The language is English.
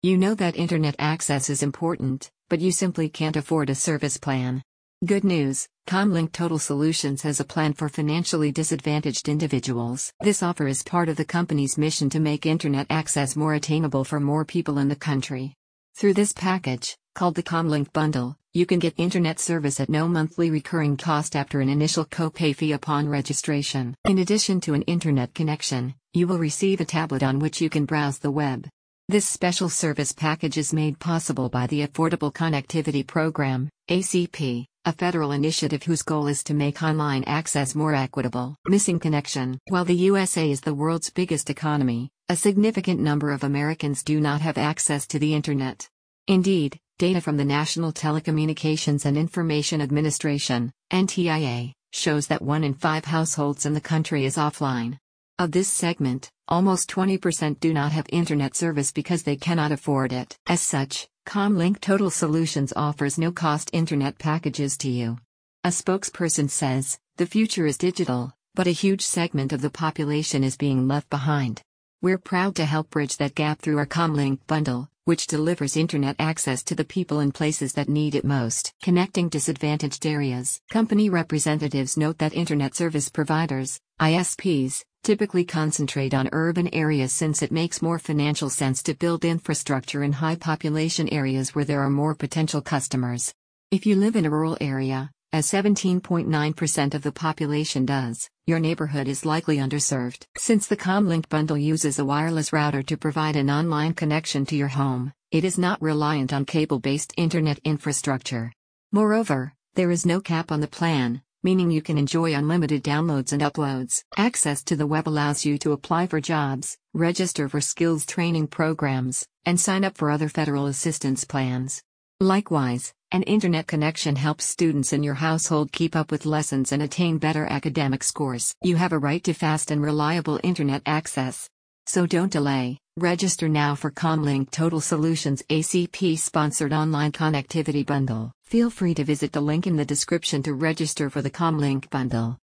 You know that internet access is important, but you simply can't afford a service plan. Good news, Comlink Total Solutions has a plan for financially disadvantaged individuals. This offer is part of the company's mission to make internet access more attainable for more people in the country. Through this package, called the Comlink Bundle, you can get internet service at no monthly recurring cost after an initial copay fee upon registration. In addition to an internet connection, you will receive a tablet on which you can browse the web. This special service package is made possible by the Affordable Connectivity Program, ACP, a federal initiative whose goal is to make online access more equitable. Missing connection. While the USA is the world's biggest economy, a significant number of Americans do not have access to the internet. Indeed, data from the National Telecommunications and Information Administration, NTIA, shows that one in five households in the country is offline. Of this segment, almost 20% do not have internet service because they cannot afford it. As such, Comlink Total Solutions offers no cost internet packages to you. A spokesperson says, The future is digital, but a huge segment of the population is being left behind. We're proud to help bridge that gap through our Comlink bundle, which delivers internet access to the people in places that need it most. Connecting disadvantaged areas. Company representatives note that internet service providers, ISPs, typically concentrate on urban areas since it makes more financial sense to build infrastructure in high population areas where there are more potential customers. If you live in a rural area, as 17.9% of the population does, your neighborhood is likely underserved. Since the Comlink bundle uses a wireless router to provide an online connection to your home, it is not reliant on cable based internet infrastructure. Moreover, there is no cap on the plan, meaning you can enjoy unlimited downloads and uploads. Access to the web allows you to apply for jobs, register for skills training programs, and sign up for other federal assistance plans. Likewise, an internet connection helps students in your household keep up with lessons and attain better academic scores. You have a right to fast and reliable internet access. So don't delay, register now for Comlink Total Solutions ACP sponsored online connectivity bundle. Feel free to visit the link in the description to register for the Comlink bundle.